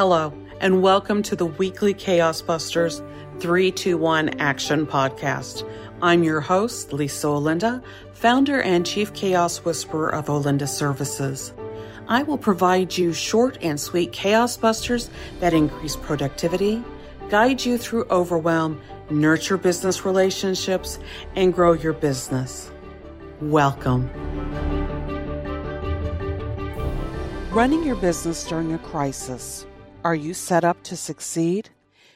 Hello, and welcome to the weekly Chaos Busters 321 Action Podcast. I'm your host, Lisa Olinda, founder and chief chaos whisperer of Olinda Services. I will provide you short and sweet chaos busters that increase productivity, guide you through overwhelm, nurture business relationships, and grow your business. Welcome. Running your business during a crisis. Are you set up to succeed?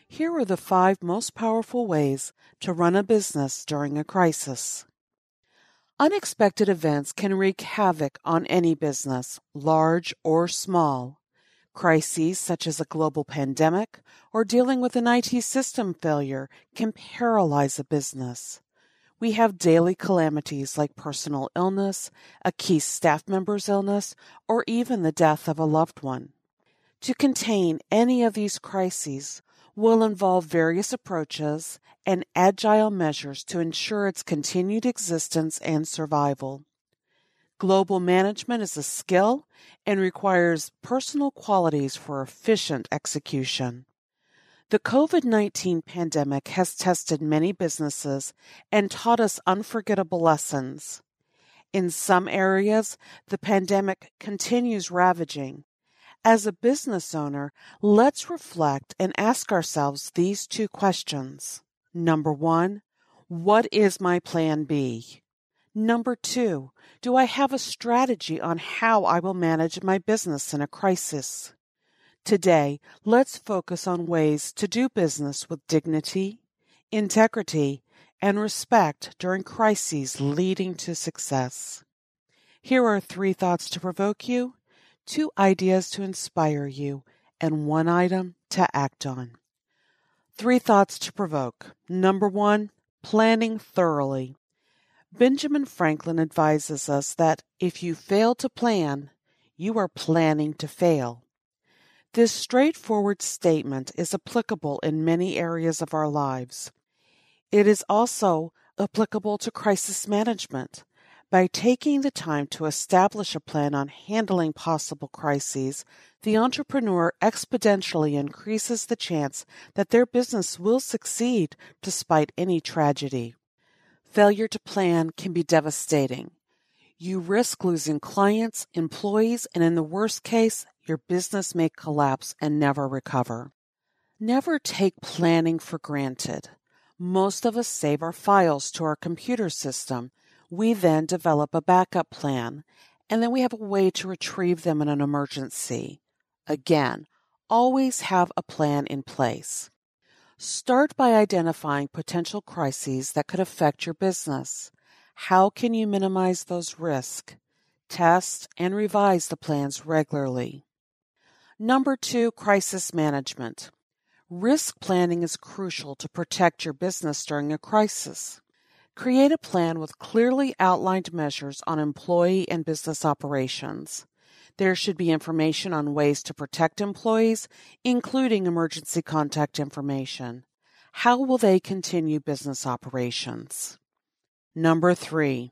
Here are the five most powerful ways to run a business during a crisis. Unexpected events can wreak havoc on any business, large or small. Crises such as a global pandemic or dealing with an IT system failure can paralyze a business. We have daily calamities like personal illness, a key staff member's illness, or even the death of a loved one. To contain any of these crises will involve various approaches and agile measures to ensure its continued existence and survival. Global management is a skill and requires personal qualities for efficient execution. The COVID 19 pandemic has tested many businesses and taught us unforgettable lessons. In some areas, the pandemic continues ravaging, as a business owner, let's reflect and ask ourselves these two questions. Number one, what is my plan B? Number two, do I have a strategy on how I will manage my business in a crisis? Today, let's focus on ways to do business with dignity, integrity, and respect during crises leading to success. Here are three thoughts to provoke you two ideas to inspire you, and one item to act on. Three thoughts to provoke. Number one, planning thoroughly. Benjamin Franklin advises us that if you fail to plan, you are planning to fail. This straightforward statement is applicable in many areas of our lives. It is also applicable to crisis management. By taking the time to establish a plan on handling possible crises, the entrepreneur exponentially increases the chance that their business will succeed despite any tragedy. Failure to plan can be devastating. You risk losing clients, employees, and in the worst case, your business may collapse and never recover. Never take planning for granted. Most of us save our files to our computer system we then develop a backup plan, and then we have a way to retrieve them in an emergency. Again, always have a plan in place. Start by identifying potential crises that could affect your business. How can you minimize those risks? Test and revise the plans regularly. Number two, crisis management. Risk planning is crucial to protect your business during a crisis. Create a plan with clearly outlined measures on employee and business operations. There should be information on ways to protect employees, including emergency contact information. How will they continue business operations? Number three,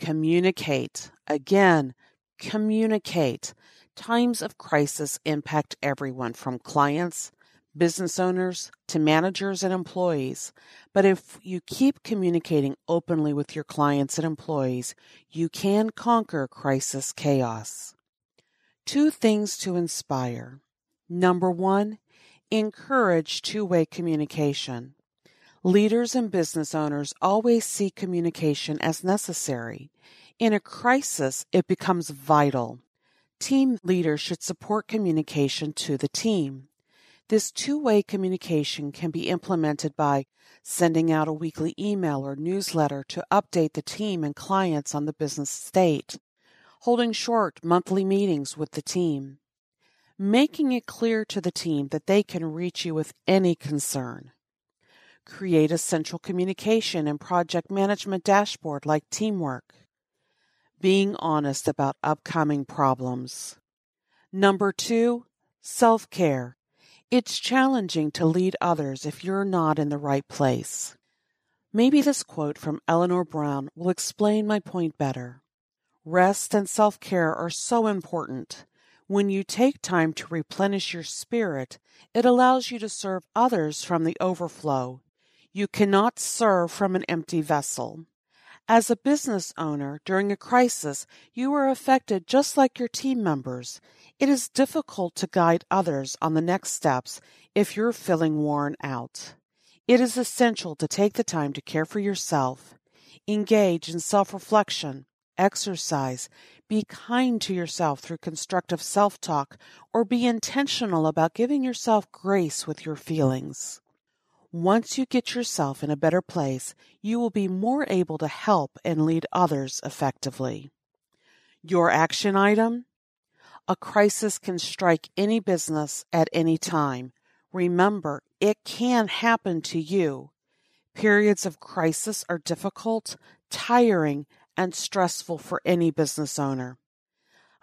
communicate. Again, communicate. Times of crisis impact everyone from clients, business owners to managers and employees. But if you keep communicating openly with your clients and employees, you can conquer crisis chaos. Two things to inspire. Number one, encourage two way communication. Leaders and business owners always see communication as necessary. In a crisis, it becomes vital. Team leaders should support communication to the team. This two way communication can be implemented by sending out a weekly email or newsletter to update the team and clients on the business state, holding short monthly meetings with the team, making it clear to the team that they can reach you with any concern. Create a central communication and project management dashboard like teamwork. Being honest about upcoming problems. Number two, self care. It's challenging to lead others if you're not in the right place. Maybe this quote from Eleanor Brown will explain my point better. Rest and self care are so important. When you take time to replenish your spirit, it allows you to serve others from the overflow. You cannot serve from an empty vessel. As a business owner during a crisis, you are affected just like your team members. It is difficult to guide others on the next steps if you're feeling worn out. It is essential to take the time to care for yourself. Engage in self reflection, exercise, be kind to yourself through constructive self talk, or be intentional about giving yourself grace with your feelings. Once you get yourself in a better place, you will be more able to help and lead others effectively. Your action item? A crisis can strike any business at any time. Remember, it can happen to you. Periods of crisis are difficult, tiring, and stressful for any business owner.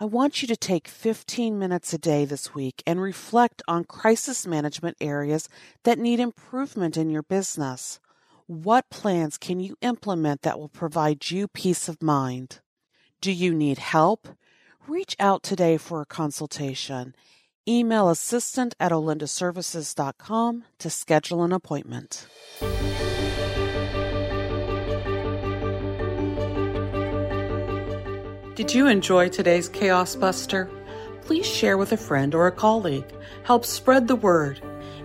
I want you to take 15 minutes a day this week and reflect on crisis management areas that need improvement in your business. What plans can you implement that will provide you peace of mind? Do you need help? Reach out today for a consultation. Email assistant at olindaservices.com to schedule an appointment. Did you enjoy today's Chaos Buster? Please share with a friend or a colleague. Help spread the word.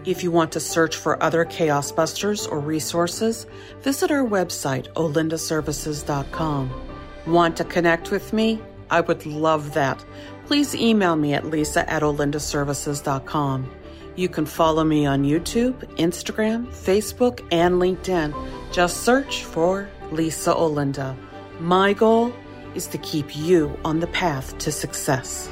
If you want to search for other Chaos Busters or resources, visit our website, olindaservices.com. Want to connect with me? I would love that. Please email me at lisa at olindaservices.com. You can follow me on YouTube, Instagram, Facebook, and LinkedIn. Just search for Lisa Olinda. My goal is to keep you on the path to success.